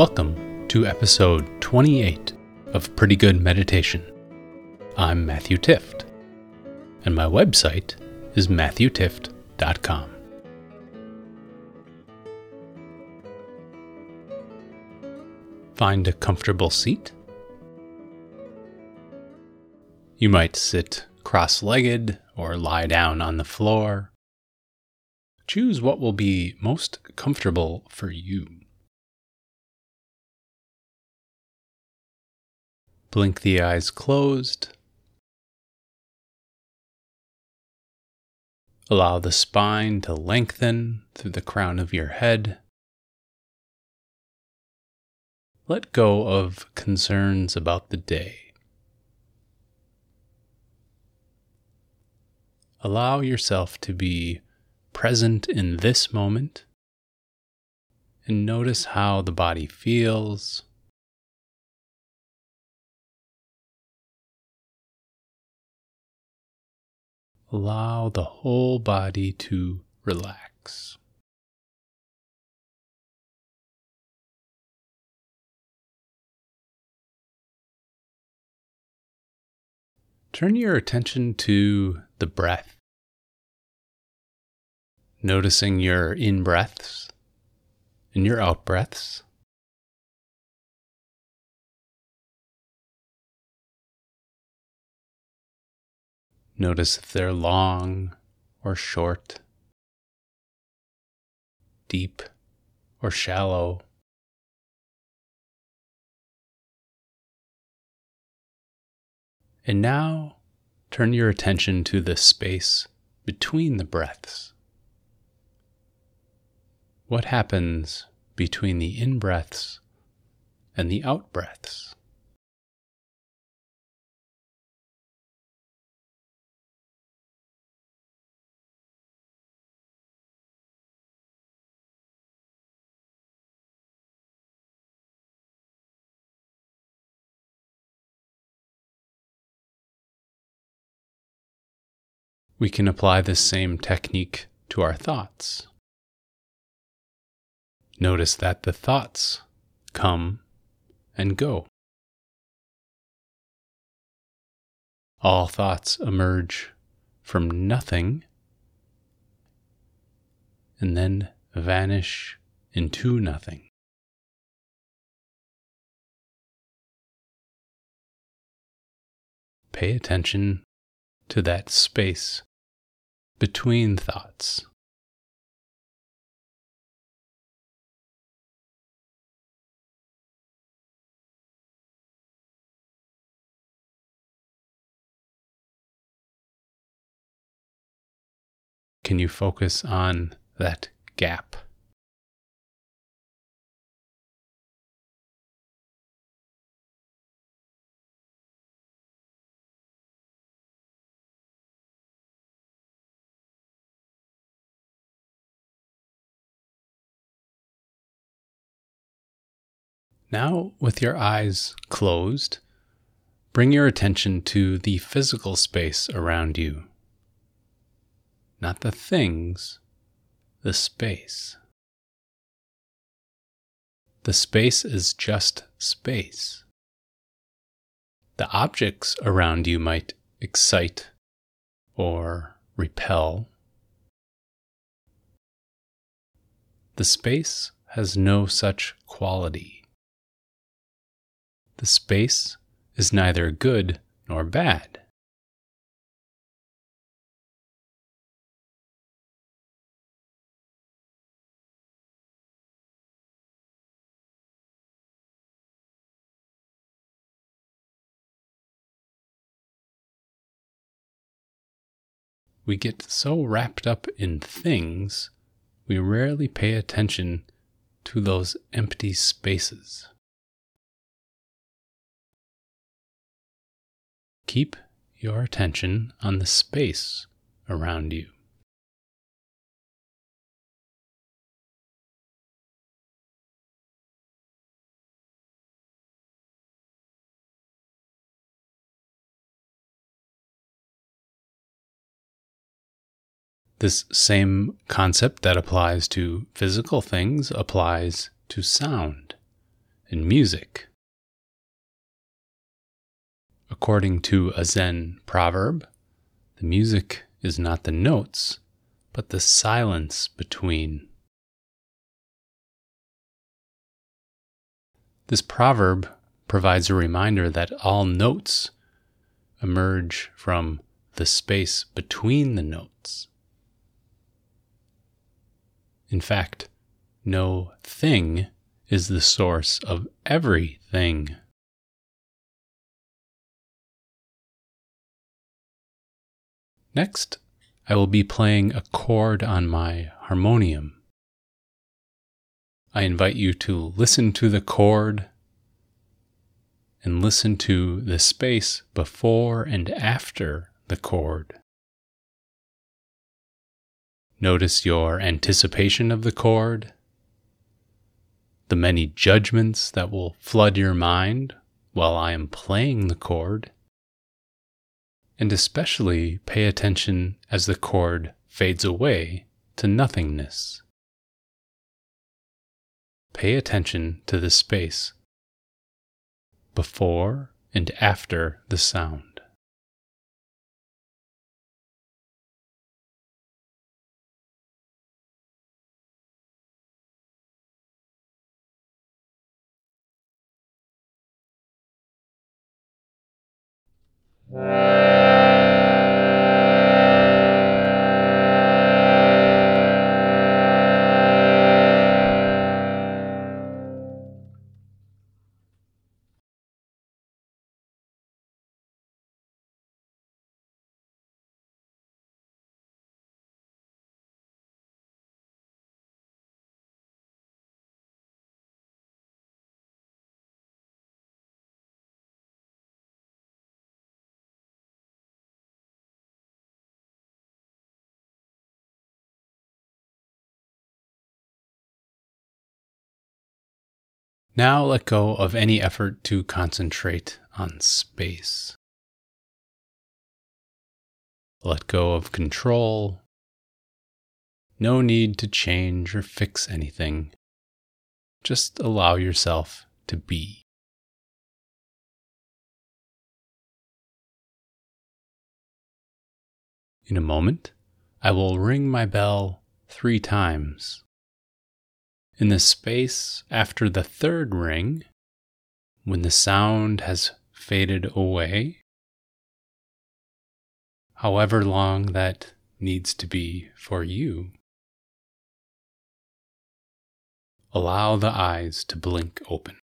Welcome to episode 28 of Pretty Good Meditation. I'm Matthew Tift, and my website is matthewtift.com. Find a comfortable seat. You might sit cross legged or lie down on the floor. Choose what will be most comfortable for you. Blink the eyes closed. Allow the spine to lengthen through the crown of your head. Let go of concerns about the day. Allow yourself to be present in this moment and notice how the body feels. Allow the whole body to relax. Turn your attention to the breath, noticing your in breaths and your out breaths. Notice if they're long or short, deep or shallow. And now turn your attention to the space between the breaths. What happens between the in breaths and the out breaths? We can apply this same technique to our thoughts. Notice that the thoughts come and go. All thoughts emerge from nothing and then vanish into nothing. Pay attention to that space between thoughts. Can you focus on that gap? Now, with your eyes closed, bring your attention to the physical space around you. Not the things, the space. The space is just space. The objects around you might excite or repel. The space has no such quality. The space is neither good nor bad. We get so wrapped up in things, we rarely pay attention to those empty spaces. Keep your attention on the space around you. This same concept that applies to physical things applies to sound. and music. According to a Zen proverb, the music is not the notes, but the silence between. This proverb provides a reminder that all notes emerge from the space between the notes. In fact, no thing is the source of everything. Next, I will be playing a chord on my harmonium. I invite you to listen to the chord and listen to the space before and after the chord. Notice your anticipation of the chord, the many judgments that will flood your mind while I am playing the chord, and especially pay attention as the chord fades away to nothingness. Pay attention to the space before and after the sound. Now let go of any effort to concentrate on space. Let go of control. No need to change or fix anything. Just allow yourself to be. In a moment, I will ring my bell three times. In the space after the third ring, when the sound has faded away, however long that needs to be for you, allow the eyes to blink open.